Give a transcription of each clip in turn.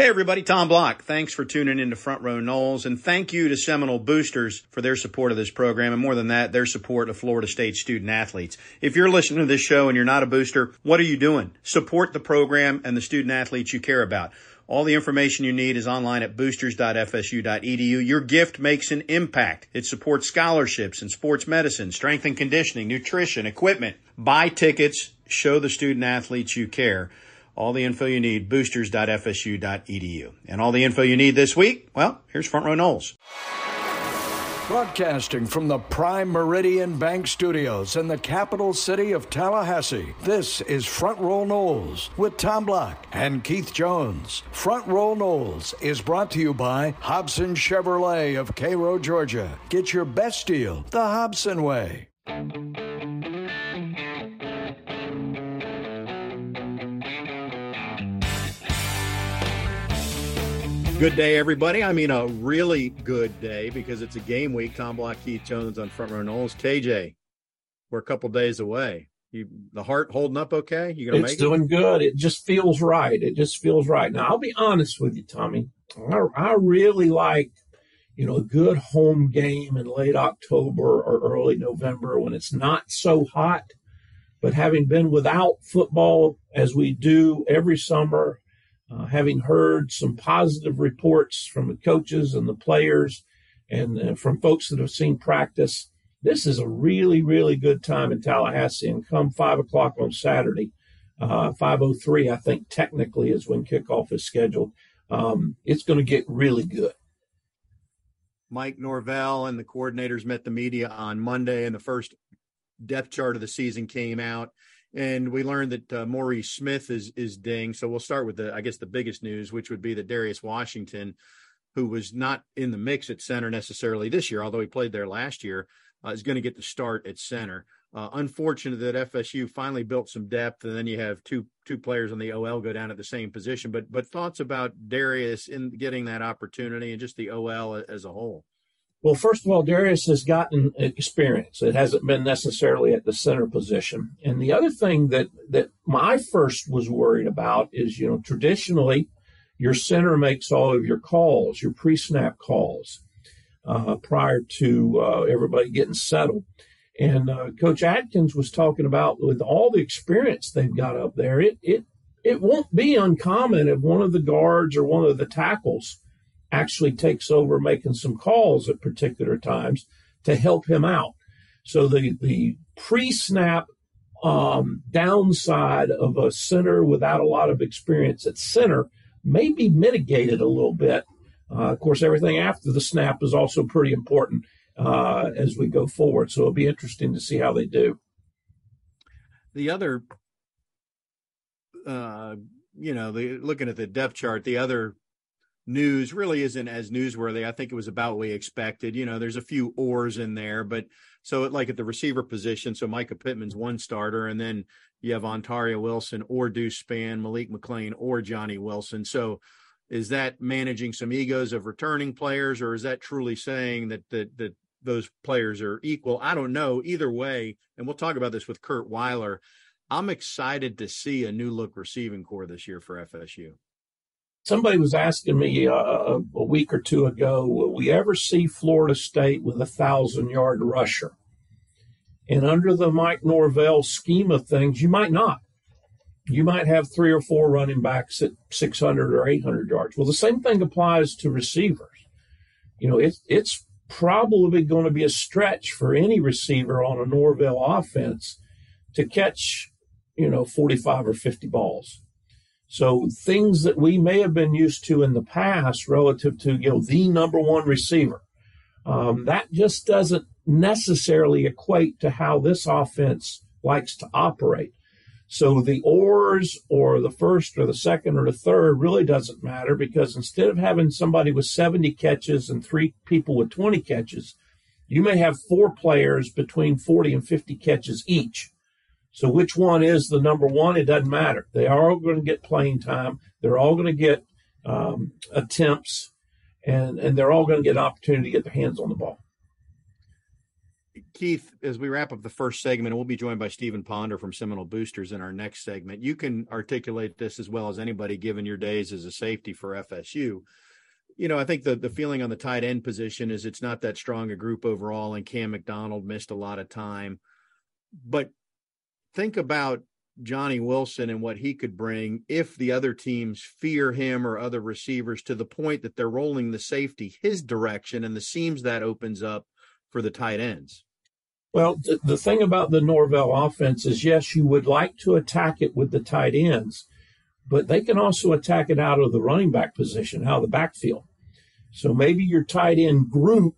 Hey everybody, Tom Block. Thanks for tuning in to Front Row Noles and thank you to Seminole Boosters for their support of this program and more than that, their support of Florida State student athletes. If you're listening to this show and you're not a booster, what are you doing? Support the program and the student athletes you care about. All the information you need is online at boosters.fsu.edu. Your gift makes an impact. It supports scholarships in sports medicine, strength and conditioning, nutrition, equipment. Buy tickets, show the student athletes you care. All the info you need, boosters.fsu.edu. And all the info you need this week, well, here's Front Row Noles. Broadcasting from the Prime Meridian Bank Studios in the capital city of Tallahassee, this is Front Row Noles with Tom Block and Keith Jones. Front Row Noles is brought to you by Hobson Chevrolet of Cairo, Georgia. Get your best deal the Hobson way. Good day, everybody. I mean, a really good day because it's a game week. Tom Block, Keith Jones on Front Row Noles. KJ, we're a couple days away. You, the heart holding up okay? You gonna it's make it? doing good. It just feels right. It just feels right. Now, I'll be honest with you, Tommy. I, I really like, you know, a good home game in late October or early November when it's not so hot. But having been without football as we do every summer, uh, having heard some positive reports from the coaches and the players and uh, from folks that have seen practice, this is a really, really good time in Tallahassee. And come five o'clock on Saturday, uh, 5.03, I think technically is when kickoff is scheduled. Um, it's going to get really good. Mike Norvell and the coordinators met the media on Monday, and the first depth chart of the season came out and we learned that uh, Maurice Smith is is ding. So we'll start with the I guess the biggest news, which would be that Darius Washington, who was not in the mix at center necessarily this year, although he played there last year, uh, is going to get the start at center. Uh, unfortunate that FSU finally built some depth, and then you have two two players on the OL go down at the same position. But but thoughts about Darius in getting that opportunity and just the OL as a whole. Well, first of all, Darius has gotten experience. It hasn't been necessarily at the center position. And the other thing that that I first was worried about is, you know, traditionally, your center makes all of your calls, your pre-snap calls, uh, prior to uh, everybody getting settled. And uh, Coach Atkins was talking about with all the experience they've got up there, it it it won't be uncommon if one of the guards or one of the tackles actually takes over making some calls at particular times to help him out. So the, the pre-snap um, downside of a center without a lot of experience at center may be mitigated a little bit. Uh, of course, everything after the snap is also pretty important uh, as we go forward. So it'll be interesting to see how they do. The other, uh, you know, the looking at the depth chart, the other news really isn't as newsworthy. I think it was about we expected. You know, there's a few ors in there, but so like at the receiver position, so Mycah Pittman's one starter, and then you have Ontario Wilson or Deuce Spann, Malik McLean or Johnny Wilson. So is that managing some egos of returning players, or is that truly saying that that that those players are equal? I don't know. Either way, and we'll talk about this with Curt Weiler. I'm excited to see a new look receiving corps this year for FSU somebody was asking me uh, a week or two ago, will we ever see Florida State with a thousand yard rusher? And under the Mike Norvell scheme of things, you might not. You might have three or four running backs at 600 or 800 yards. Well, the same thing applies to receivers. You know, it's it's probably going to be a stretch for any receiver on a Norvell offense to catch, you know, 45 or 50 balls. So things that we may have been used to in the past relative to, you know, the number one receiver, um, that just doesn't necessarily equate to how this offense likes to operate. So the ors or the first or the second or the third really doesn't matter because instead of having somebody with 70 catches and three people with 20 catches, you may have four players between 40 and 50 catches each. So which one is the number one? It doesn't matter. They are all going to get playing time. They're all going to get um, attempts, and and they're all going to get an opportunity to get their hands on the ball. Keith, as we wrap up the first segment, we'll be joined by Stephen Ponder from Seminole Boosters in our next segment. You can articulate this as well as anybody, given your days as a safety for FSU. You know, I think the the feeling on the tight end position is it's not that strong a group overall, and Cam McDonald missed a lot of time. But think about Johnny Wilson and what he could bring if the other teams fear him or other receivers to the point that they're rolling the safety his direction and the seams that opens up for the tight ends. Well, the, the thing about the Norvell offense is, yes, you would like to attack it with the tight ends, but they can also attack it out of the running back position, out of the backfield. So maybe your tight end group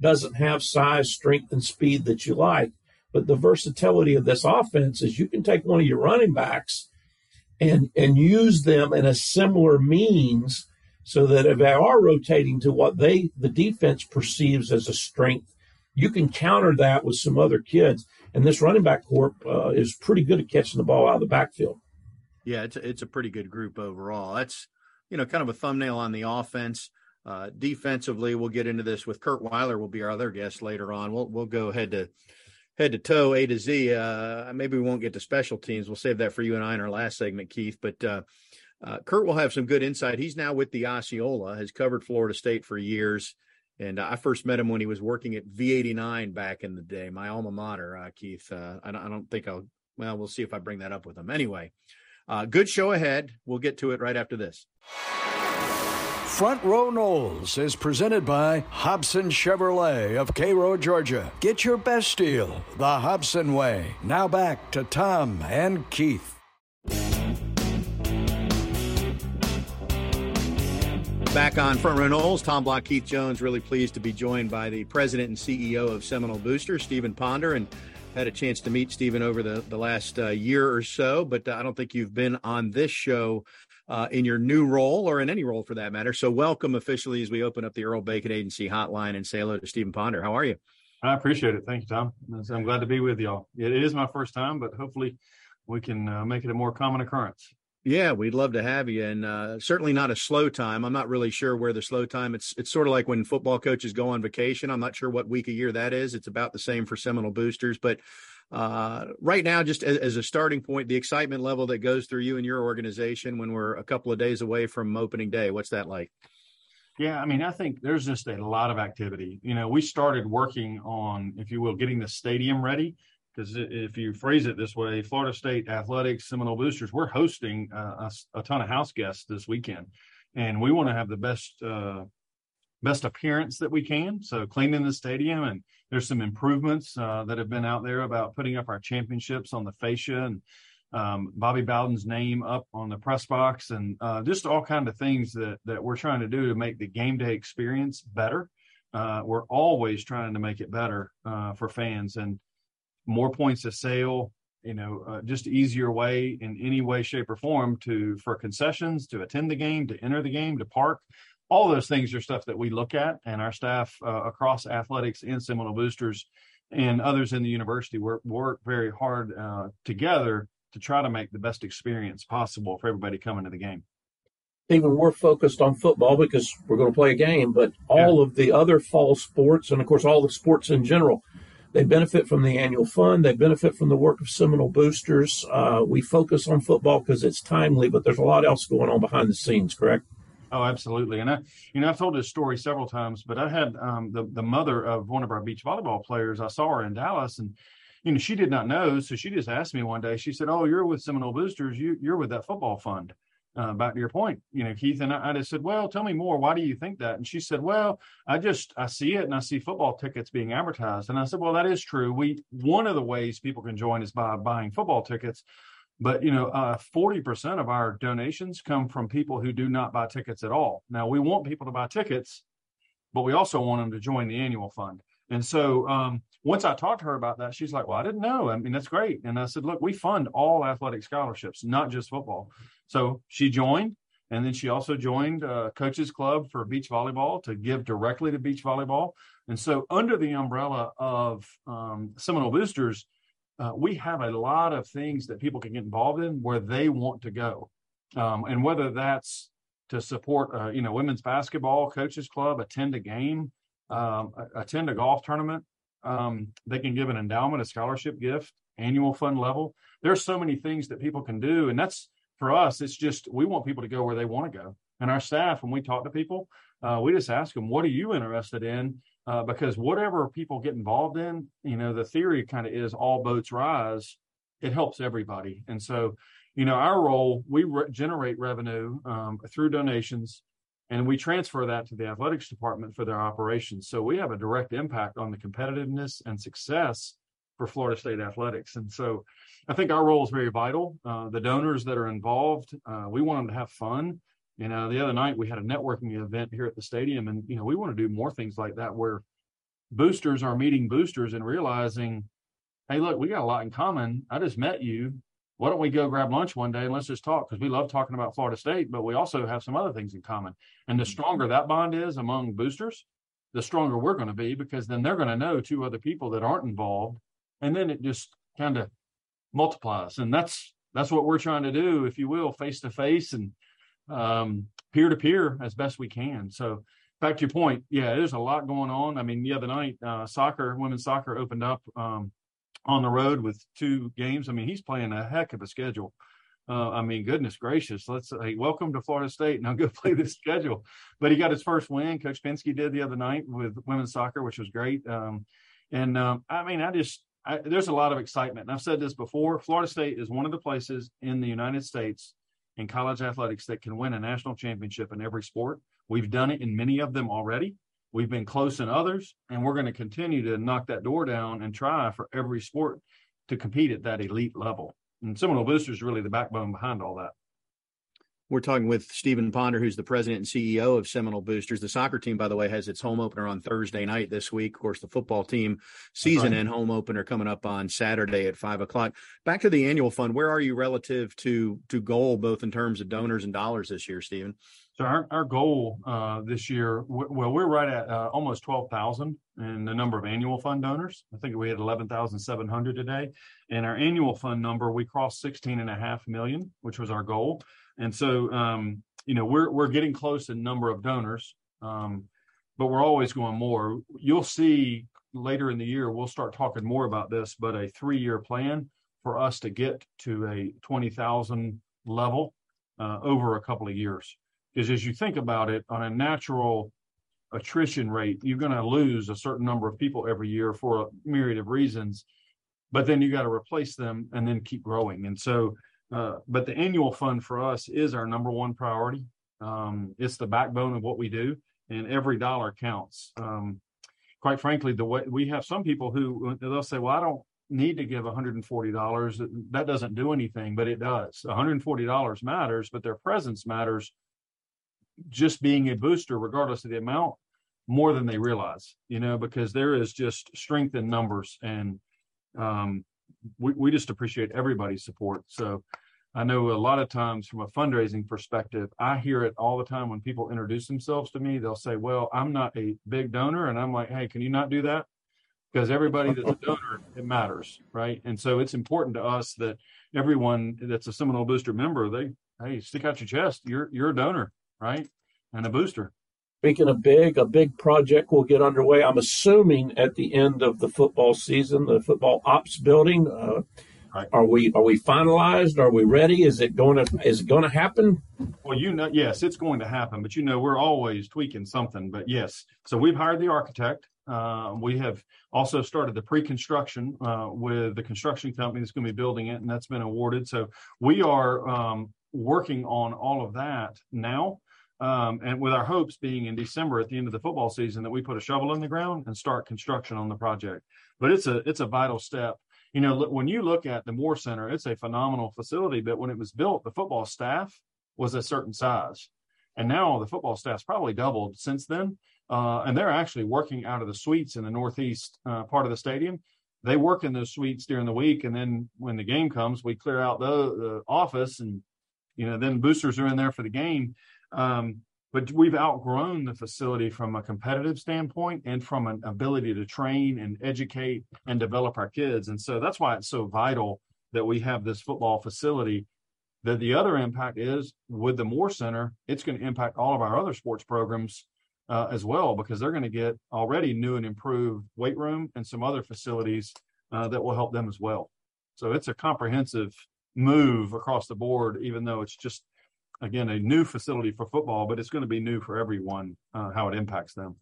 doesn't have size, strength, and speed that you like. But the versatility of this offense is you can take one of your running backs and and use them in a similar means so that if they are rotating to what they the defense perceives as a strength, you can counter that with some other kids. And this running back corp uh, is pretty good at catching the ball out of the backfield. Yeah, it's a, it's a pretty good group overall. That's you know kind of a thumbnail on the offense. Uh, defensively, we'll get into this with Curt Weiler. Will be our other guest later on. We'll we'll go ahead to head to toe, A to Z. Uh, maybe we won't get to special teams. We'll save that for you and I in our last segment, Keith. But uh, uh, Curt will have some good insight. He's now with the Osceola, has covered Florida State for years. And I first met him when he was working at V89 back in the day, my alma mater, uh, Keith. Uh, I don't, I, don't, think I'll, well, we'll see if I bring that up with him. Anyway, uh, good show ahead. We'll get to it right after this. Front Row Noles is presented by Hobson Chevrolet of Cairo, Georgia. Get your best deal the Hobson way. Now back to Tom and Keith. Back on Front Row Noles, Tom Block, Keith Jones. Really pleased to be joined by the president and CEO of Seminole Booster, Stephen Ponder, and had a chance to meet Stephen over the, the last uh, year or so, but uh, I don't think you've been on this show uh, in your new role or in any role for that matter. So, welcome officially as we open up the Earl Bacon Agency hotline and say hello to Stephen Ponder. How are you? I appreciate it. Thank you, Tom. I'm glad to be with y'all. It is my first time, but hopefully we can uh, make it a more common occurrence. Yeah, we'd love to have you, and uh, certainly not a slow time. I'm not really sure where the slow time. It's it's sort of like when football coaches go on vacation. I'm not sure what week a year that is. It's about the same for Seminole boosters, but uh, right now, just as, as, a starting point, the excitement level that goes through you and your organization when we're a couple of days away from opening day, what's that like? Yeah, I mean, I think there's just a lot of activity. You know, we started working on, if you will, getting the stadium ready. Because if you phrase it this way, Florida State Athletics, Seminole Boosters, we're hosting uh, a, a, ton of house guests this weekend. And we want to have the best uh, best appearance that we can. So cleaning the stadium and there's some improvements uh, that have been out there about putting up our championships on the fascia and um, Bobby Bowden's name up on the press box and uh, just all kind of things that that we're trying to do to make the game day experience better. Uh, we're always trying to make it better uh, for fans and more points of sale. You know, uh, just easier way in any way, shape, or form to for concessions to attend the game, to enter the game, to park all those things are stuff that we look at, and our staff uh, across athletics and Seminole Boosters and others in the university work work very hard uh, together to try to make the best experience possible for everybody coming to the game. Even we're focused on football because we're going to play a game, but all yeah. of the other fall sports, and of course all the sports in general, they benefit from the annual fund. They benefit from the work of Seminole Boosters. Uh, we focus on football because it's timely, but there's a lot else going on behind the scenes. Correct? Oh, absolutely. And I, you know, I've told this story several times, but I had um, the the mother of one of our beach volleyball players. I saw her in Dallas, and you know, she did not know, so she just asked me one day. She said, "Oh, you're with Seminole Boosters. You you're with that football fund." Uh, back to your point, you know, Keith, and I, I just said, "Well, tell me more. Why do you think that?" And she said, "Well, I just I see it, and I see football tickets being advertised." And I said, "Well, that is true. We one of the ways people can join is by buying football tickets." But you know, uh, forty uh, percent of our donations come from people who do not buy tickets at all. Now we want people to buy tickets, but we also want them to join the annual fund. And so um, once I talked to her about that, she's like, "Well, I didn't know. I mean, that's great." And I said, "Look, we fund all athletic scholarships, not just football." So she joined, and then she also joined uh, Coaches Club for beach volleyball to give directly to beach volleyball. And so under the umbrella of um, Seminole Boosters uh, we have a lot of things that people can get involved in where they want to go. Um, and whether that's to support, uh, you know, women's basketball coaches club, attend a game, um, attend a golf tournament, Um, they can give an endowment, a scholarship gift, annual fund level. There's so many things that people can do. And that's for us, it's just we want people to go where they want to go. And our staff, when we talk to people, uh, we just ask them, what are you interested in? Uh, because whatever people get involved in, you know, the theory kind of is all boats rise. It helps everybody. And so, you know, our role, we re- generate revenue um, through donations and we transfer that to the athletics department for their operations. So we have a direct impact on the competitiveness and success for Florida State athletics. And so I think our role is very vital. Uh, the donors that are involved, uh, we want them to have fun. You know, the other night we had a networking event here at the stadium, and you know, we want to do more things like that where boosters are meeting boosters and realizing, hey, look, we got a lot in common. I just met you why don't we go grab lunch one day and let's just talk because we love talking about Florida State, but we also have some other things in common. And the mm-hmm. stronger that bond is among boosters, the stronger we're going to be because then they're going to know two other people that aren't involved, and then it just kind of multiplies. And that's that's what we're trying to do, if you will, face to face and peer to peer as best we can. So back to your point, yeah, there's a lot going on. I mean, the other night, uh, soccer, women's soccer opened up. Um, on the road with two games. I mean, he's playing a heck of a schedule. Uh, I mean, goodness gracious, let's say welcome to Florida State. Now go play this schedule. But he got his first win. Coach Pensky did the other night with women's soccer, which was great. Um, and um, I mean, I just I, there's a lot of excitement. And I've said this before. Florida State is one of the places in the United States in college athletics that can win a national championship in every sport. We've done it in many of them already. We've been close in others, and we're going to continue to knock that door down and try for every sport to compete at that elite level. And Seminole Boosters is really the backbone behind all that. We're talking with Stephen Ponder, who's the president and CEO of Seminole Boosters. The soccer team, by the way, has its home opener on Thursday night this week. Of course, the football team season and home opener coming up on Saturday at five o'clock. Back to the annual fund. Where are you relative to to goal, both in terms of donors and dollars this year, Stephen? So our, our goal uh, this year, well, we're right at uh, almost 12,000 in the number of annual fund donors. I think we had 11,700 today. And our annual fund number, we crossed 16 and a half million, which was our goal. And so, um, you know, we're, we're getting close in number of donors, um, but we're always going more. You'll see later in the year, we'll start talking more about this, but a three-year plan for us to get to a 20,000 level uh, over a couple of years is as you think about it on a natural attrition rate, you're going to lose a certain number of people every year for a myriad of reasons, but then you got to replace them and then keep growing. And so, uh, but the annual fund for us is our number one priority. Um, it's the backbone of what we do, and every dollar counts. Um, quite frankly, the way we have some people who they'll say, "Well, I don't need to give $140. That doesn't do anything, but it does. $140 matters, but their presence matters just being a booster, regardless of the amount, more than they realize, you know, because there is just strength in numbers and um, we, we just appreciate everybody's support. So I know a lot of times from a fundraising perspective, I hear it all the time when people introduce themselves to me. They'll say, Well, I'm not a big donor. And I'm like, Hey, can you not do that? Because everybody that's a donor, it matters. Right. And so it's important to us that everyone that's a Seminole Booster member, they, hey, stick out your chest. You're, you're a donor right? And a booster. Speaking of big, a big project will get underway. I'm assuming at the end of the football season, the football ops building. Uh, right. Are we are we finalized? Are we ready? Is it going to is it going to happen? Well, you know, yes, it's going to happen. But you know, we're always tweaking something. But yes, so we've hired the architect. Uh, we have also started the pre-construction uh, with the construction company that's going to be building it, and that's been awarded. So we are um, working on all of that now. Um, and with our hopes being in December at the end of the football season that we put a shovel in the ground and start construction on the project. But it's a it's a vital step. You know, when you look at the Moore Center, it's a phenomenal facility. But when it was built, the football staff was a certain size, and now the football staff's probably doubled since then. Uh, and they're actually working out of the suites in the northeast uh, part of the stadium. They work in those suites during the week, and then when the game comes, we clear out the, the office, and you know then boosters are in there for the game. Um, but we've outgrown the facility from a competitive standpoint and from an ability to train and educate and develop our kids. And so that's why it's so vital that we have this football facility. That the other impact is with the Moore Center, it's going to impact all of our other sports programs uh, as well because they're going to get already new and improved weight room and some other facilities uh, that will help them as well. So it's a comprehensive move across the board, even though it's just again a new facility for football, but it's going to be new for everyone uh, how it impacts them.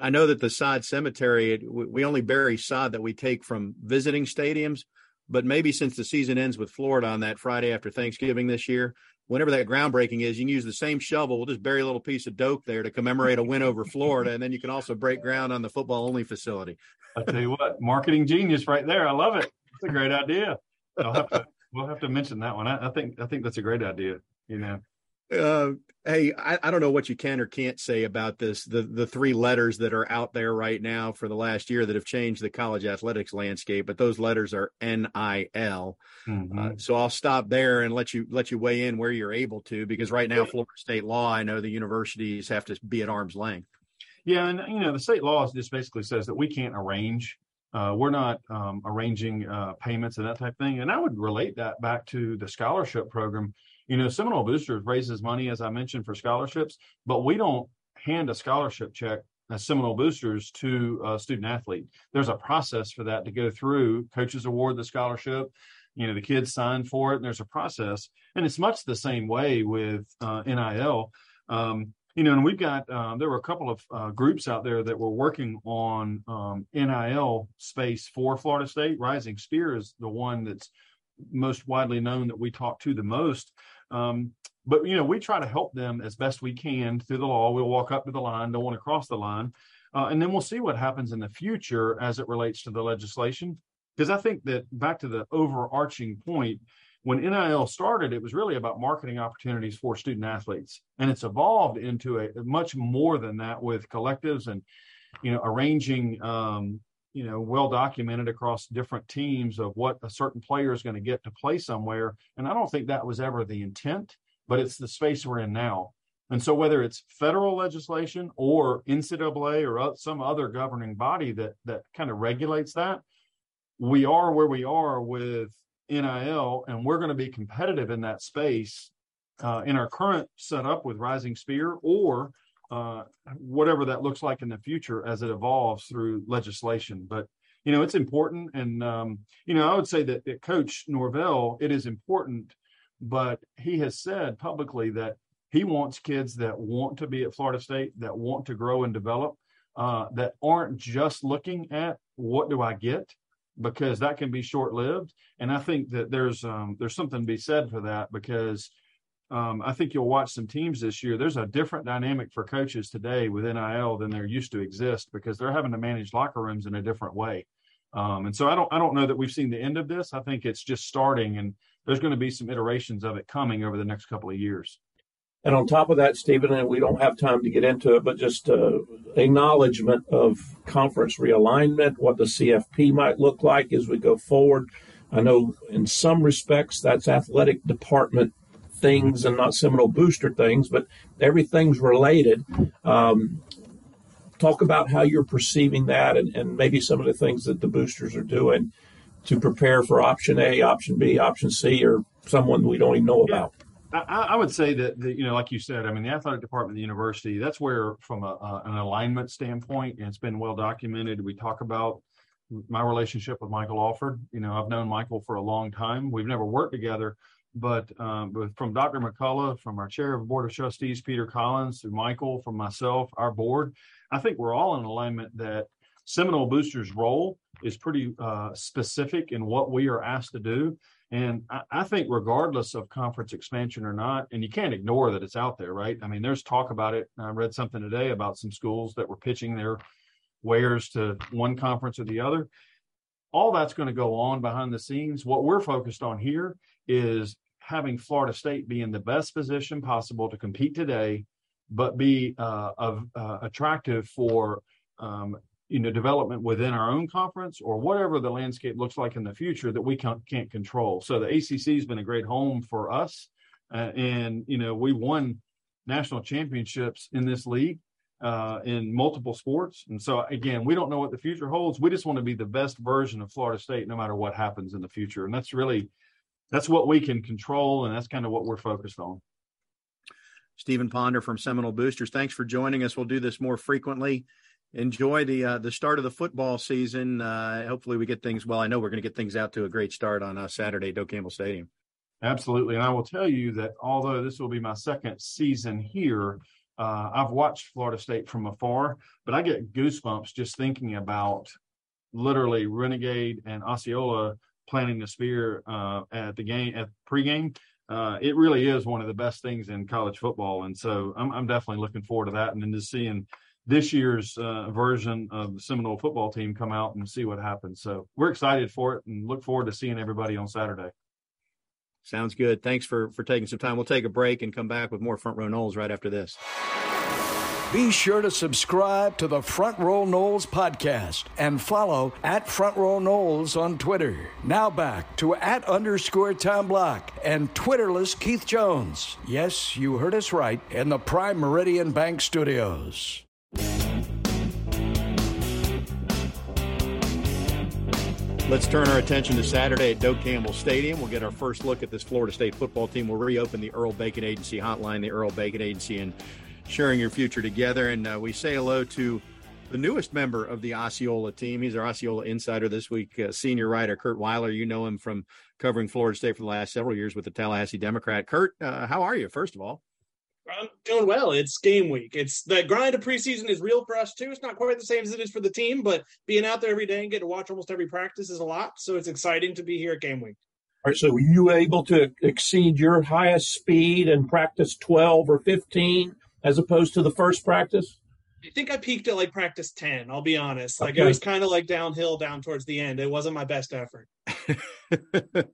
I know that the sod cemetery, we only bury sod that we take from visiting stadiums, but maybe since the season ends with Florida on that Friday after Thanksgiving this year, whenever that groundbreaking is, you can use the same shovel. We'll just bury a little piece of doke there to commemorate a win over Florida, and then you can also break ground on the football only facility. I tell you what, marketing genius right there. I love it. It's a great idea. I'll have to, we'll have to mention that one. I, I think I think that's a great idea. You know. Uh, hey, I, I, don't know what you can or can't say about this. The the three letters that are out there right now for the last year that have changed the college athletics landscape, but those letters are NIL. Mm-hmm. Uh, so I'll stop there and let you let you weigh in where you're able to, because right now Florida state law, I know the universities have to be at arm's length. Yeah, and you know the state law just basically says that we can't arrange uh, we're not um, arranging uh, payments and that type of thing. And I would relate that back to the scholarship program. You know, Seminole Boosters raises money, as I mentioned, for scholarships, but we don't hand a scholarship check as Seminole Boosters to a student athlete. There's a process for that to go through. Coaches award the scholarship. You know, the kids sign for it, and there's a process. And it's much the same way with uh, NIL. Um, you know, and we've got uh, there were a couple of uh, groups out there that were working on um, NIL space for Florida State. Rising Spear is the one that's most widely known that we talk to the most. Um, but you know, we try to help them as best we can through the law. We'll walk up to the line, don't want to cross the line, uh, and then we'll see what happens in the future as it relates to the legislation. Because I think that back to the overarching point, when NIL started, it was really about marketing opportunities for student athletes, and it's evolved into a much more than that with collectives and you know arranging um, you know well documented across different teams of what a certain player is going to get to play somewhere. And I don't think that was ever the intent, but it's the space we're in now. And so whether it's federal legislation or NCAA or some other governing body that that kind of regulates that, we are where we are with NIL, and we're going to be competitive in that space uh, in our current setup with Rising Spear or uh, whatever that looks like in the future as it evolves through legislation. But you know, it's important, and um, you know, I would say that, that Coach Norvell, it is important, but he has said publicly that he wants kids that want to be at Florida State, that want to grow and develop, uh, that aren't just looking at what do I get, because that can be short lived. And I think that there's um, there's something to be said for that because um, I think you'll watch some teams this year. There's a different dynamic for coaches today with NIL than there used to exist because they're having to manage locker rooms in a different way. Um, and so I don't I don't know that we've seen the end of this. I think it's just starting, and there's going to be some iterations of it coming over the next couple of years. And on top of that, Stephen, and we don't have time to get into it, but just uh, acknowledgement of conference realignment, what the CFP might look like as we go forward. I know in some respects that's athletic department things and not Seminole booster things, but everything's related. Um, talk about how you're perceiving that and, and maybe some of the things that the boosters are doing to prepare for option A, option B, option C, or someone we don't even know about. I, I, would say that you know, like you said, I mean, the athletic department of the university, that's where, from a, a, an alignment standpoint, and it's been well documented. We talk about my relationship with Michael Alford. You know, I've known Michael for a long time. We've never worked together, but, um, but from Dr. McCullough, from our chair of the board of trustees, Peter Collins, to Michael, from myself, our board, I think we're all in alignment that Seminole Boosters' role is pretty uh, specific in what we are asked to do. And I, I, think, regardless of conference expansion or not, and you can't ignore that it's out there, right? I mean, there's talk about it. I read something today about some schools that were pitching their wares to one conference or the other. All that's going to go on behind the scenes. What we're focused on here is having Florida State be in the best position possible to compete today, but be uh, of, uh, attractive for um, you know development within our own conference or whatever the landscape looks like in the future that we can't, can't control so the acc has been a great home for us uh, and you know we won national championships in this league uh, in multiple sports and so again we don't know what the future holds we just want to be the best version of florida state no matter what happens in the future and that's really that's what we can control and that's kind of what we're focused on Stephen Ponder from Seminole Boosters. Thanks for joining us. We'll do this more frequently. Enjoy the uh, the start of the football season. Uh, hopefully, we get things well. I know we're going to get things out to a great start on uh, Saturday at Doak Campbell Stadium. Absolutely, and I will tell you that although this will be my second season here, uh, I've watched Florida State from afar, but I get goosebumps just thinking about literally Renegade and Osceola planting the spear uh, at the game at pregame. Uh, it really is one of the best things in college football, and so I'm, I'm definitely looking forward to that. And then just seeing this year's uh, version of the Seminole football team come out and see what happens. So we're excited for it and look forward to seeing everybody on Saturday. Sounds good. Thanks for for taking some time. We'll take a break and come back with more Front Row Noles right after this. Be sure to subscribe to the Front Row Noles podcast and follow at Front Row Noles on Twitter. Now back to at underscore Tom Block and Twitterless Keith Jones. Yes, you heard us right in the Prime Meridian Bank Studios. Let's turn our attention to Saturday at Doak Campbell Stadium. We'll get our first look at this Florida State football team. We'll reopen the Earl Bacon Agency hotline, the Earl Bacon Agency, and sharing your future together. And uh, we say hello to the newest member of the Osceola team. He's our Osceola insider this week, uh, senior writer Curt Weiler. You know him from covering Florida State for the last several years with the Tallahassee Democrat. Curt, uh, how are you, first of all? I'm doing well. It's game week. It's the grind of preseason is real for us too. It's not quite the same as it is for the team, but being out there every day and getting to watch almost every practice is a lot. So it's exciting to be here at game week. All right. So were you able to exceed your highest speed and practice 12 or 15 as opposed to the first practice? I think I peaked at like practice 10. I'll be honest. Like okay. it was kind of like downhill down towards the end. It wasn't my best effort.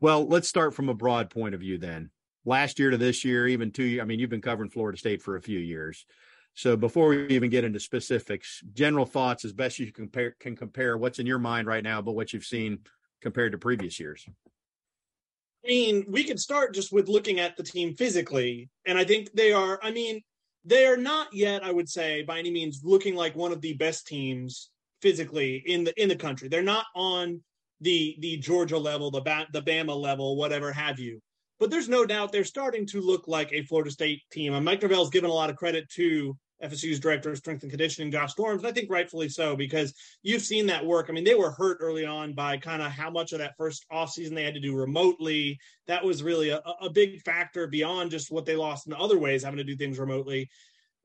well, let's start from a broad point of view then last year to this year, even two years. I mean, you've been covering Florida State for a few years. So before we even get into specifics, general thoughts as best you can compare can compare what's in your mind right now, but what you've seen compared to previous years. I mean, we could start just with looking at the team physically, and I think they are. I mean, they are not yet, I would say, by any means, looking like one of the best teams physically in the in the country. They're not on the the Georgia level, the the Bama level, whatever have you but there's no doubt they're starting to look like a Florida State team. And Mike Norvell's given a lot of credit to FSU's director of strength and conditioning, Josh Storms, and I think rightfully so because you've seen that work. I mean, they were hurt early on by kind of how much of that first offseason they had to do remotely. That was really a, a big factor beyond just what they lost in other ways, having to do things remotely.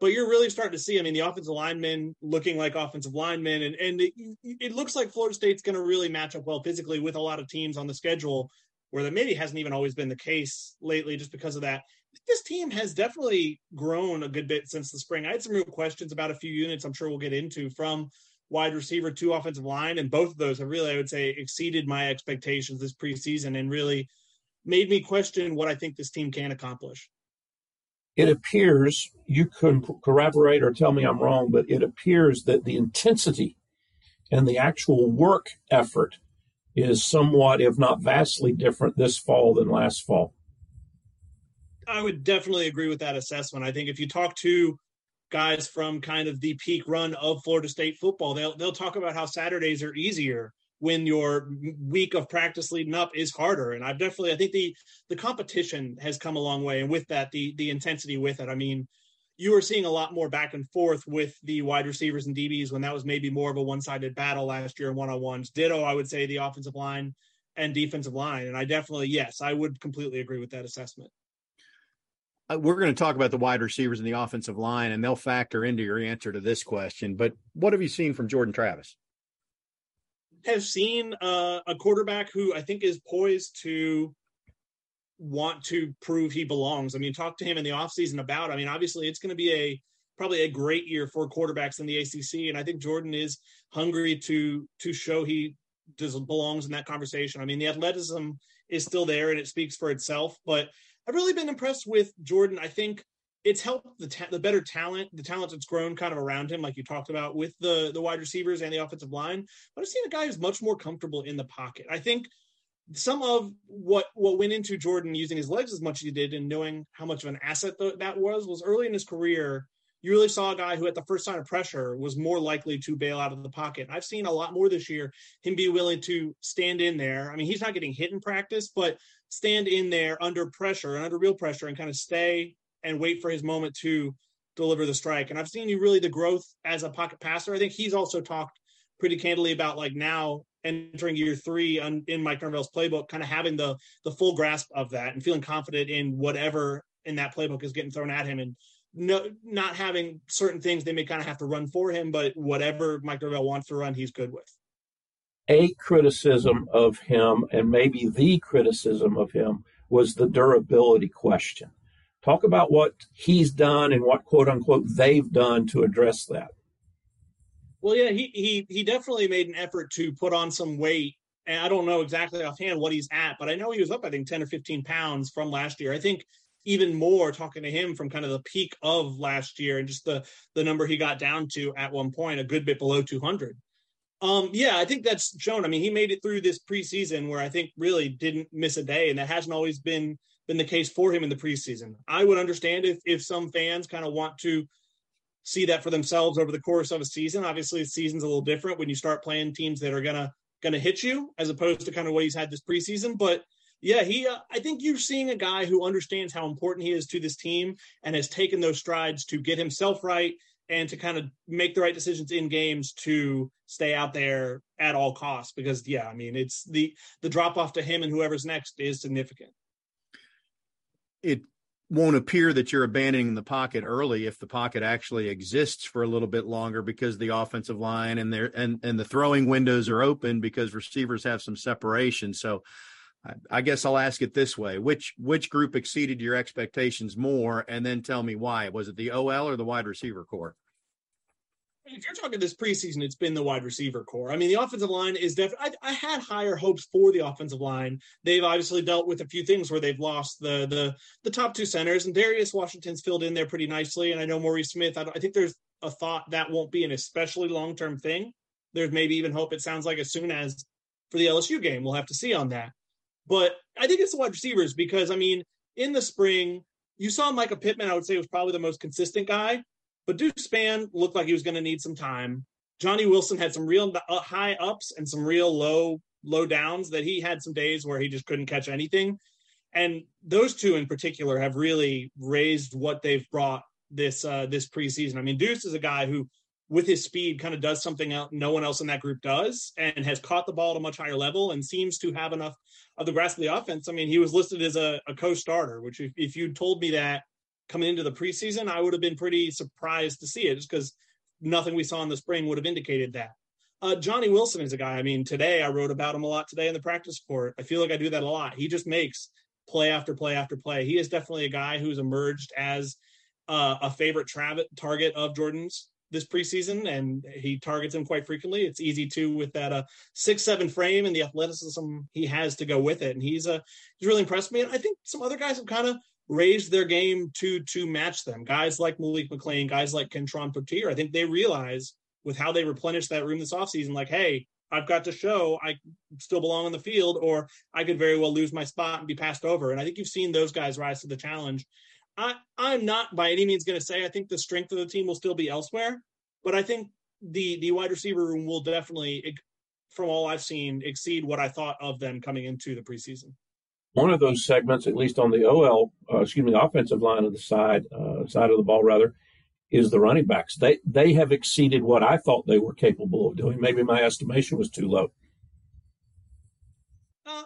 But you're really starting to see, I mean, the offensive linemen looking like offensive linemen, and, and it, it looks like Florida State's going to really match up well physically with a lot of teams on the schedule where that maybe hasn't even always been the case lately just because of that. This team has definitely grown a good bit since the spring. I had some real questions about a few units I'm sure we'll get into from wide receiver to offensive line, and both of those have really, I would say, exceeded my expectations this preseason and really made me question what I think this team can accomplish. It appears, you can corroborate or tell me I'm wrong, but it appears that the intensity and the actual work effort is somewhat, if not vastly different this fall than last fall. I would definitely agree with that assessment. I think if you talk to guys from kind of the peak run of Florida State football, they'll they'll talk about how Saturdays are easier when your week of practice leading up is harder. And I've definitely I think the the competition has come a long way, and with that, the the intensity with it. I mean, you were seeing a lot more back and forth with the wide receivers and DBs when that was maybe more of a one-sided battle last year in one-on-ones. Ditto, I would say the offensive line and defensive line. And I definitely, yes, I would completely agree with that assessment. Uh, we're going to talk about the wide receivers and the offensive line, and they'll factor into your answer to this question. But what have you seen from Jordan Travis? Have seen uh, a quarterback who I think is poised to want to prove he belongs. I mean, talk to him in the offseason about, I mean, obviously it's going to be a probably a great year for quarterbacks in the ACC. And I think Jordan is hungry to, to show he does belongs in that conversation. I mean, the athleticism is still there and it speaks for itself, but I've really been impressed with Jordan. I think it's helped the ta- the better talent, the talent that's grown kind of around him, like you talked about with the the wide receivers and the offensive line. But I've seen a guy who's much more comfortable in the pocket. I think some of what what went into Jordan using his legs as much as he did and knowing how much of an asset th- that was was early in his career. You really saw a guy who, at the first sign of pressure, was more likely to bail out of the pocket. I've seen a lot more this year him be willing to stand in there. I mean, he's not getting hit in practice, but stand in there under pressure and under real pressure and kind of stay and wait for his moment to deliver the strike. And I've seen you really the growth as a pocket passer. I think he's also talked pretty candidly about like now entering year three on, in Mike Norvell's playbook, kind of having the the full grasp of that and feeling confident in whatever in that playbook is getting thrown at him and no not having certain things they may kind of have to run for him, but whatever Mike Norvell wants to run, he's good with. A criticism of him, and maybe the criticism of him, was the durability question. Talk about what he's done and what quote unquote they've done to address that. Well, yeah, he he he definitely made an effort to put on some weight. And I don't know exactly offhand what he's at, but I know he was up, I think, 10 or 15 pounds from last year. I think even more talking to him from kind of the peak of last year and just the the number he got down to at one point, a good bit below 200. Um, yeah, I think that's shown. I mean, he made it through this preseason where I think really didn't miss a day, and that hasn't always been been the case for him in the preseason. I would understand if if some fans kind of want to see that for themselves over the course of a season. Obviously, the season's a little different when you start playing teams that are gonna gonna hit you, as opposed to kind of what he's had this preseason. But yeah, he. Uh, I think you're seeing a guy who understands how important he is to this team and has taken those strides to get himself right and to kind of make the right decisions in games to stay out there at all costs. Because yeah, I mean, it's the the drop off to him and whoever's next is significant. It won't appear that you're abandoning the pocket early if the pocket actually exists for a little bit longer because the offensive line and their and and the throwing windows are open because receivers have some separation. So I guess I'll ask it this way: which which group exceeded your expectations more, and then tell me why. Was it the OL or the wide receiver corps? If you're talking this preseason, it's been the wide receiver corps. I mean, the offensive line is definitely. I, I, had higher hopes for the offensive line. They've obviously dealt with a few things where they've lost the the the top two centers, and Darius Washington's filled in there pretty nicely. And I know Maurice Smith. I, I think there's a thought that won't be an especially long term thing. There's maybe even hope. It sounds like as soon as for the LSU game, we'll have to see on that. But I think it's the wide receivers because I mean, in the spring, you saw Mycah Pittman. I would say was probably the most consistent guy, but Deuce Spann looked like he was going to need some time. Johnny Wilson had some real uh, high ups and some real low low downs. That he had some days where he just couldn't catch anything, and those two in particular have really raised what they've brought this uh, this preseason. I mean, Deuce is a guy who with his speed kind of does something else no one else in that group does and has caught the ball at a much higher level and seems to have enough of the grasp of the offense. I mean, he was listed as a, a co-starter, which if, if you told me that coming into the preseason, I would have been pretty surprised to see it just because nothing we saw in the spring would have indicated that. Uh, Johnny Wilson is a guy. I mean, today I wrote about him a lot today in the practice court. I feel like I do that a lot. He just makes play after play after play. He is definitely a guy who's emerged as uh, a favorite tra- target of Jordan's this preseason, and he targets him quite frequently. It's easy to with that uh, six seven frame and the athleticism he has to go with it, and he's uh, he's really impressed me. And I think some other guys have kind of raised their game to to match them. Guys like Malik McLean, guys like Kentron Poitier. I think they realize with how they replenish that room this offseason, like, hey, I've got to show I still belong on the field, or I could very well lose my spot and be passed over. And I think you've seen those guys rise to the challenge. I, I'm not by any means going to say I think the strength of the team will still be elsewhere, but I think the the wide receiver room will definitely, from all I've seen, exceed what I thought of them coming into the preseason. One of those segments, at least on the OL, uh, excuse me, the offensive line of the side uh, side of the ball, rather, is the running backs. They they have exceeded what I thought they were capable of doing. Maybe my estimation was too low. Uh,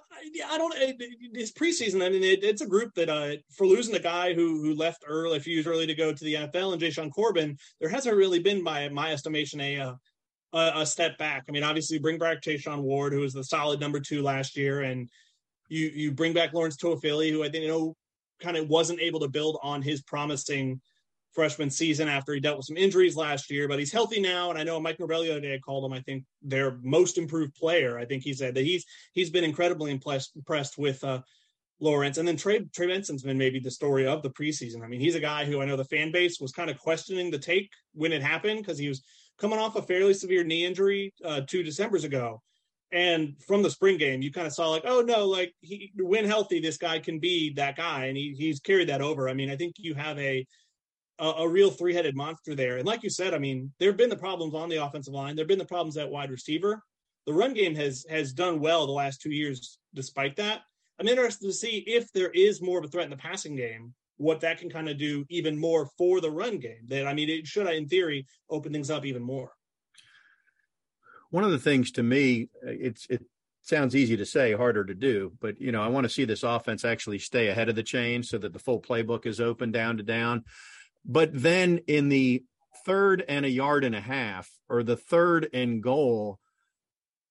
I don't. It's preseason, I mean, it, it's a group that uh, for losing a guy who who left early, a few years early to go to the NFL, and Jashaun Corbin, there hasn't really been, by my estimation, a, uh, a step back. I mean, obviously, bring back Treshaun Ward, who was the solid number two last year, and you you bring back Lawrence Toafili, who I think you know kind of wasn't able to build on his promising freshman season after he dealt with some injuries last year, but he's healthy now. And I know Mike Norvell today called him, I think, their most improved player. I think he said that he's he's been incredibly impressed, impressed with uh, Lawrence. And then Trey, Trey Benson's been maybe the story of the preseason. I mean, he's a guy who I know the fan base was kind of questioning the take when it happened because he was coming off a fairly severe knee injury uh, two Decembers ago. And from the spring game, you kind of saw like, oh no, like he when healthy, this guy can be that guy, and he, he's carried that over. I mean, I think you have a a, a real three headed monster there. And like you said, I mean, there have been the problems on the offensive line. There have been the problems at wide receiver. The run game has has done well the last two years, despite that. I'm interested to see if there is more of a threat in the passing game what that can kind of do even more for the run game. That I mean, it should, in theory, open things up even more. One of the things to me, it's it sounds easy to say, harder to do, but you know, I want to see this offense actually stay ahead of the chain so that the full playbook is open down to down. But then in the third and a yard and a half, or the third and goal,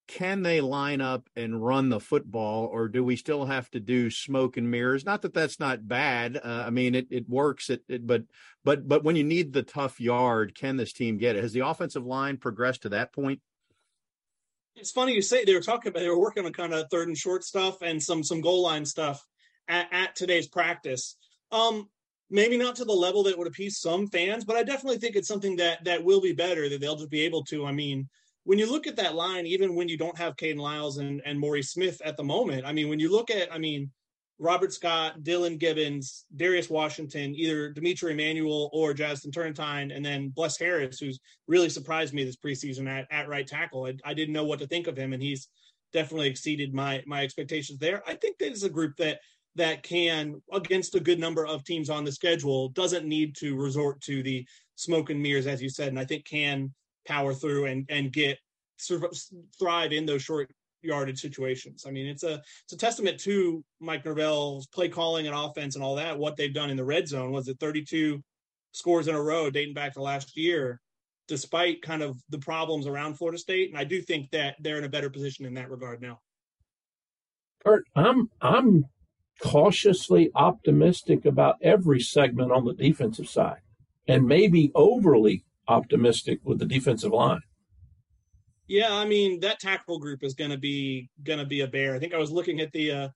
can they line up and run the football, or do we still have to do smoke and mirrors? Not that that's not bad. Uh, I mean, it it works. It, it, but but but when you need the tough yard, can this team get it? Has the offensive line progressed to that point? It's funny you say they were talking about they were working on kind of third and short stuff and some some goal line stuff at, at today's practice. Um, maybe not to the level that would appease some fans, but I definitely think it's something that that will be better that they'll just be able to. I mean, when you look at that line, even when you don't have Kayden Lyles and, and Maury Smith at the moment, I mean, when you look at, I mean, Robert Scott, Dylan Gibbons, Darius Washington, either D'Mitri Emmanuel or Jazston Turnetine, and then Bless Harris, who's really surprised me this preseason at, at right tackle. I, I didn't know what to think of him, and he's definitely exceeded my my expectations there. I think that is a group that that can, against a good number of teams on the schedule, doesn't need to resort to the smoke and mirrors, as you said, and I think can power through and and get thrive in those short yardage situations. I mean, it's a it's a testament to Mike Norvell's play calling and offense and all that. What they've done in the red zone was it 32 scores in a row dating back to last year, despite kind of the problems around Florida State. And I do think that they're in a better position in that regard now. Curt, I'm I'm cautiously optimistic about every segment on the defensive side, and maybe overly optimistic with the defensive line. Yeah, I mean that tackle group is going to be going to be a bear. I think I was looking at the uh,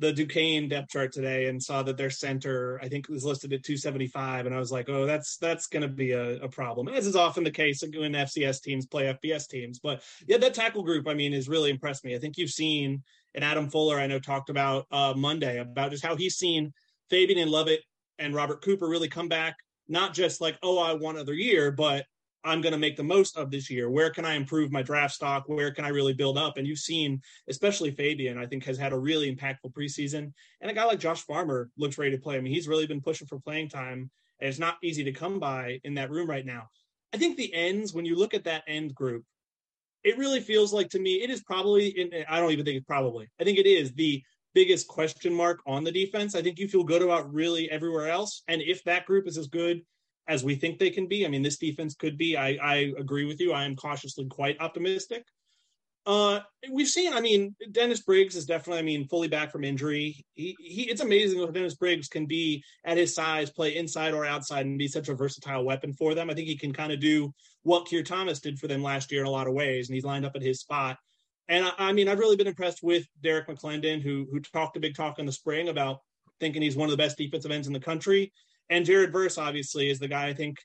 the Duquesne depth chart today and saw that their center I think was listed at 275, and I was like, oh, that's that's going to be a, a, problem, as is often the case when FCS teams play FBS teams. But yeah, that tackle group, I mean, has really impressed me. I think you've seen, and Adam Fuller, I know talked about uh, Monday about just how he's seen Fabien and Lovett and Robert Cooper really come back not just like, oh, I want another year, but I'm going to make the most of this year. Where can I improve my draft stock? Where can I really build up? And you've seen, especially Fabien, I think has had a really impactful preseason. And a guy like Josh Farmer looks ready to play. I mean, he's really been pushing for playing time, and it's not easy to come by in that room right now. I think the ends, when you look at that end group, it really feels like to me, it is probably, I don't even think it's probably, I think it is the biggest question mark on the defense. I think you feel good about really everywhere else. And if that group is as good as we think they can be, I mean, this defense could be. I, I agree with you. I am cautiously quite optimistic. Uh, we've seen, I mean, Dennis Briggs is definitely, I mean, fully back from injury. He, he, it's amazing what Dennis Briggs can be at his size, play inside or outside, and be such a versatile weapon for them. I think he can kind of do what Keir Thomas did for them last year in a lot of ways, and he's lined up at his spot. And I, I, mean, I've really been impressed with Derrick McLendon, who who talked a big talk in the spring about thinking he's one of the best defensive ends in the country. And Jared Verse, obviously, is the guy I think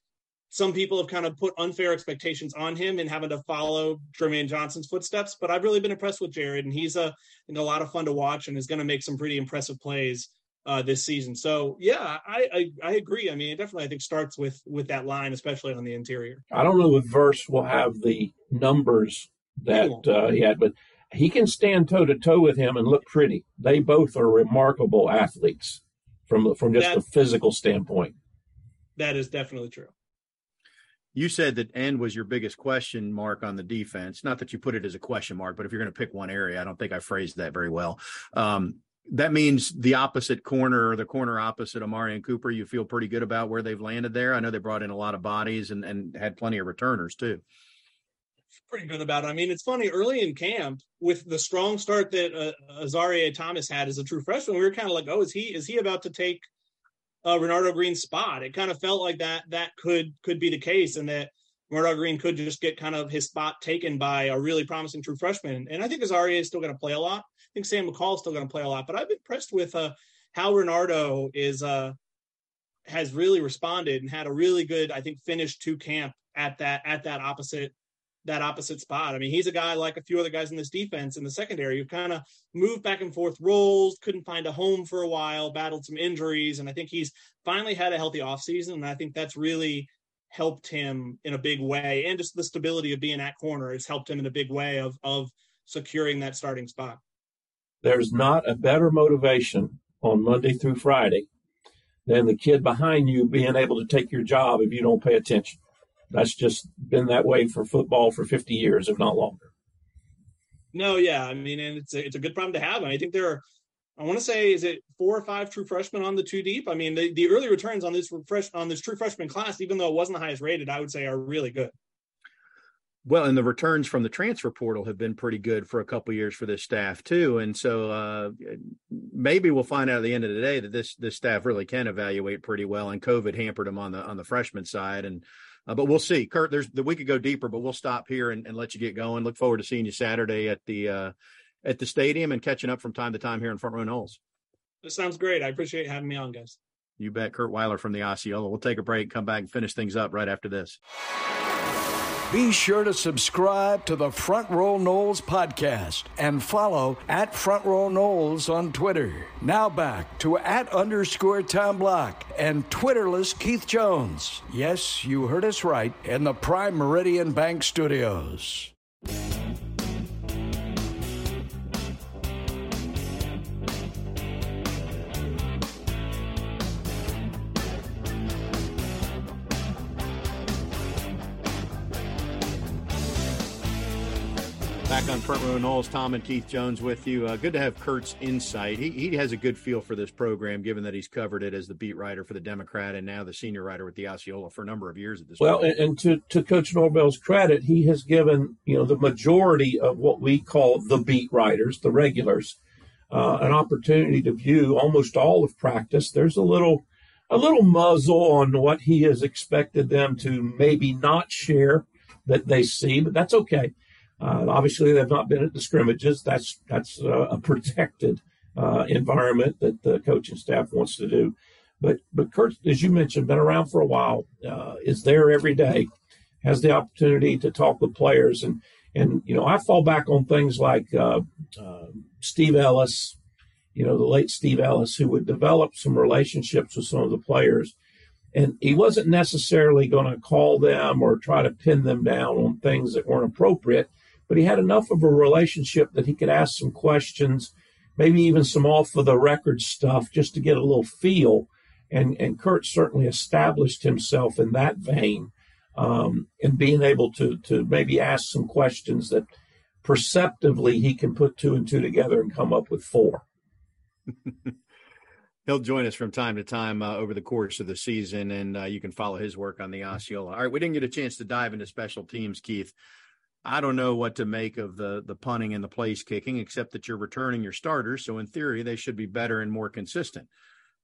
some people have kind of put unfair expectations on him and having to follow Jermaine Johnson's footsteps. But I've really been impressed with Jared, and he's a you know, a lot of fun to watch and is going to make some pretty impressive plays uh, this season. So yeah, I, I, I agree. I mean, it definitely I think starts with with that line, especially on the interior. I don't know if Verse will have the numbers that uh, he had, but he can stand toe to toe with him and look pretty. They both are remarkable athletes from from just that, a physical standpoint. That is definitely true. You said that end was your biggest question mark on the defense. Not that you put it as a question mark, but if you're going to pick one area, I don't think I phrased that very well. Um, that means the opposite corner or the corner opposite Omarion Cooper, you feel pretty good about where they've landed there. I know they brought in a lot of bodies and, and had plenty of returners too pretty good about it. I mean, it's funny early in camp with the strong start that uh, Azareye'h Thomas had as a true freshman. We were kind of like, oh, is he is he about to take uh, Renardo Green's spot? It kind of felt like that that could could be the case, and that Renardo Green could just get kind of his spot taken by a really promising true freshman. And I think Azareye'h is still going to play a lot. I think Sam McCall is still going to play a lot. But I've been impressed with uh, how Renardo is uh, has really responded and had a really good, I think, finish to camp at that at that opposite that opposite spot. I mean, he's a guy like a few other guys in this defense in the secondary who kind of moved back and forth roles, couldn't find a home for a while, battled some injuries, and I think he's finally had a healthy offseason. And I think that's really helped him in a big way. And just the stability of being at corner has helped him in a big way of of securing that starting spot. There's not a better motivation on Monday through Friday than the kid behind you being able to take your job if you don't pay attention. That's just been that way for football for 50 years, if not longer. No, yeah, I mean, and it's a, it's a good problem to have. And I think there are, I want to say, is it four or five true freshmen on the two deep? I mean, the, the early returns on this fresh on this true freshman class, even though it wasn't the highest rated, I would say are really good. Well, and the returns from the transfer portal have been pretty good for a couple years for this staff too, and so uh, maybe we'll find out at the end of the day that this this staff really can evaluate pretty well. And COVID hampered them on the on the freshman side, and uh, but we'll see. Curt, there's the we could go deeper, but we'll stop here and, and let you get going. Look forward to seeing you Saturday at the uh, at the stadium and catching up from time to time here in Front Row Noles. This sounds great. I appreciate having me on, guys. You bet, Curt Weiler from the Osceola. We'll take a break, come back, and finish things up right after this. Be sure to subscribe to the Front Row Noles podcast and follow at Front Row Noles on Twitter. Now back to at underscore Tom Block and Twitterless Keith Jones. Yes, you heard us right in the Prime Meridian Bank Studios. Back on Front Row Noles, Tom and Keith Jones with you. Uh, good to have Curt's insight. He, he has a good feel for this program, given that he's covered it as the beat writer for the Democrat and now the senior writer with the Osceola for a number of years at this well, point. Well, and to, to Coach Norvell's credit, he has given you know the majority of what we call the beat writers, the regulars, uh, an opportunity to view almost all of practice. There's a little a little muzzle on what he has expected them to maybe not share that they see, but that's okay uh, obviously, they've not been at the scrimmages. That's that's uh, a protected uh, environment that the coaching staff wants to do. But but Curt, as you mentioned, been around for a while, uh, is there every day, has the opportunity to talk with players, and and you know I fall back on things like uh, Steve Ellis, you know the late Steve Ellis, who would develop some relationships with some of the players. And he wasn't necessarily going to call them or try to pin them down on things that weren't appropriate but he had enough of a relationship that he could ask some questions, maybe even some off of the record stuff just to get a little feel. And, and Curt certainly established himself in that vein um, and being able to, to maybe ask some questions that perceptively he can put two and two together and come up with four. He'll join us from time to time uh, over the course of the season, and uh, you can follow his work on the Osceola. All right, we didn't get a chance to dive into special teams, Keith. I don't know what to make of the the punting and the place kicking, except that you're returning your starters. So in theory, they should be better and more consistent.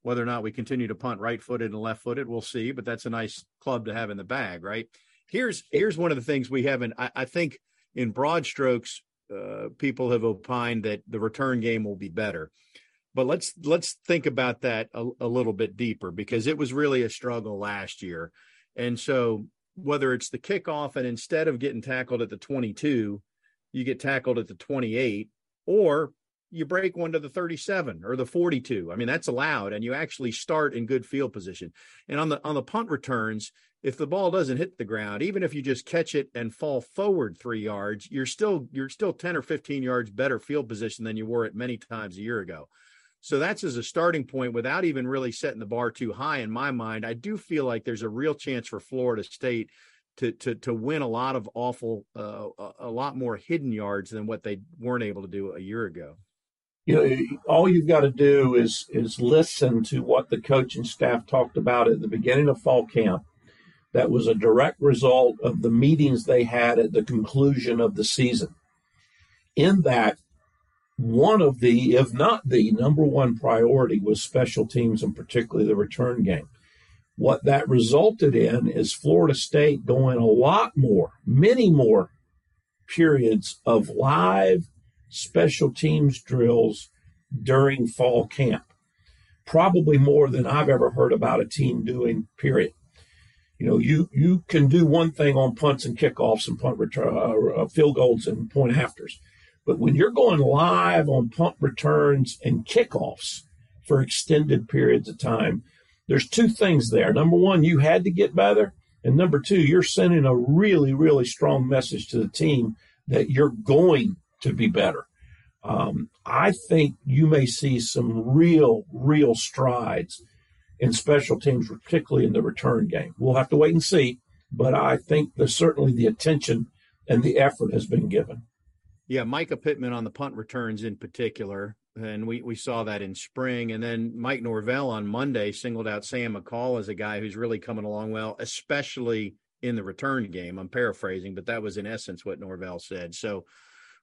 Whether or not we continue to punt right footed and left footed, we'll see. But that's a nice club to have in the bag, right? Here's here's one of the things we haven't. I, I think in broad strokes, uh, people have opined that the return game will be better. But let's let's think about that a, a little bit deeper because it was really a struggle last year. And so whether it's the kickoff and instead of getting tackled at the 22, you get tackled at the 28, or you break one to the 37 or the 42. I mean, that's allowed, and you actually start in good field position. And on the on the punt returns, if the ball doesn't hit the ground, even if you just catch it and fall forward three yards, you're still you're still 10 or 15 yards better field position than you were at many times a year ago. So that's as a starting point without even really setting the bar too high in my mind. I do feel like there's a real chance for Florida State to to to win a lot of awful uh, a lot more hidden yards than what they weren't able to do a year ago. You know, all you've got to do is is listen to what the coaching staff talked about at the beginning of fall camp. That was a direct result of the meetings they had at the conclusion of the season. In that, one of the, if not the number one priority, was special teams and particularly the return game. What that resulted in is Florida State going a lot more, many more periods of live special teams drills during fall camp. Probably more than I've ever heard about a team doing, period. You know, you, you can do one thing on punts and kickoffs and punt return, uh, uh field goals and point afters but when you're going live on punt returns and kickoffs for extended periods of time, there's two things there. Number one, you had to get better. And number two, you're sending a really, really strong message to the team that you're going to be better. Um, I think you may see some real, real strides in special teams, particularly in the return game. We'll have to wait and see, but I think there's certainly the attention and the effort has been given. Yeah, Mycah Pittman on the punt returns in particular. And we, we saw that in spring. And then Mike Norvell on Monday singled out Sam McCall as a guy who's really coming along well, especially in the return game. I'm paraphrasing, but that was in essence what Norvell said. So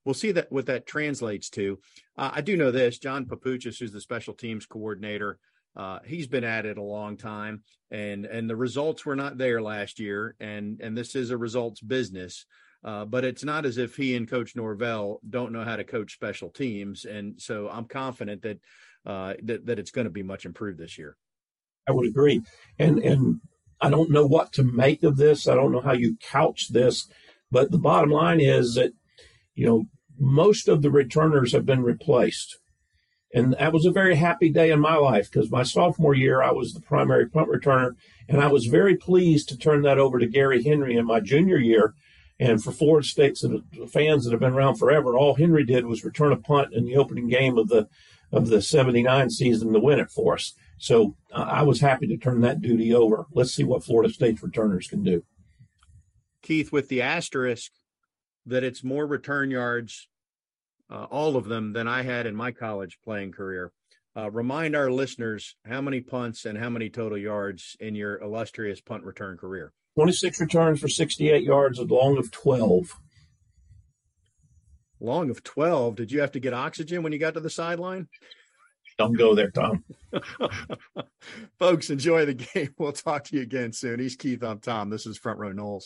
we'll see that what that translates to. Uh, I do know this John Papuchis, who's the special teams coordinator, uh, he's been at it a long time, and and the results were not there last year, and and this is a results business. Uh, but it's not as if he and Coach Norvell don't know how to coach special teams, and so I'm confident that uh, that, that it's going to be much improved this year. I would agree, and and I don't know what to make of this. I don't know how you couch this, but the bottom line is that you know most of the returners have been replaced. And that was a very happy day in my life because my sophomore year, I was the primary punt returner. And I was very pleased to turn that over to Gary Henry in my junior year. And for Florida State's fans that have been around forever, all Henry did was return a punt in the opening game of the of the 79 season to win it for us. So uh, I was happy to turn that duty over. Let's see what Florida State's returners can do. Keith, with the asterisk that it's more return yards uh, all of them than I had in my college playing career. Uh, remind our listeners how many punts and how many total yards in your illustrious punt return career. 26 returns for 68 yards, a long of 12. Long of 12. Did you have to get oxygen when you got to the sideline? Don't go there, Tom. Folks, enjoy the game. We'll talk to you again soon. He's Keith. I'm Tom. This is Front Row Noles.